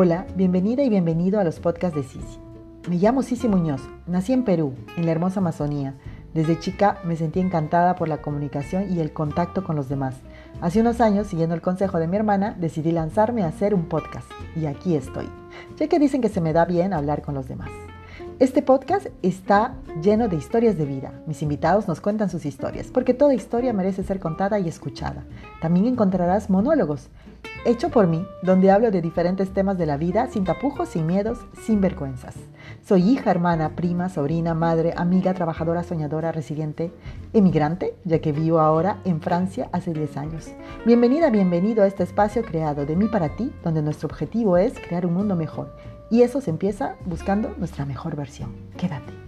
Hola, bienvenida y bienvenido a los podcasts de Sisi. Me llamo Sisi Muñoz, nací en Perú, en la hermosa Amazonía. Desde chica me sentí encantada por la comunicación y el contacto con los demás. Hace unos años, siguiendo el consejo de mi hermana, decidí lanzarme a hacer un podcast y aquí estoy, ya que dicen que se me da bien hablar con los demás. Este podcast está lleno de historias de vida. Mis invitados nos cuentan sus historias, porque toda historia merece ser contada y escuchada. También encontrarás monólogos hecho por mí, donde hablo de diferentes temas de la vida sin tapujos, sin miedos, sin vergüenzas. Soy hija, hermana, prima, sobrina, madre, amiga, trabajadora, soñadora, residente, emigrante, ya que vivo ahora en Francia hace 10 años. Bienvenida, bienvenido a este espacio creado de mí para ti, donde nuestro objetivo es crear un mundo mejor. Y eso se empieza buscando nuestra mejor versión. Quédate.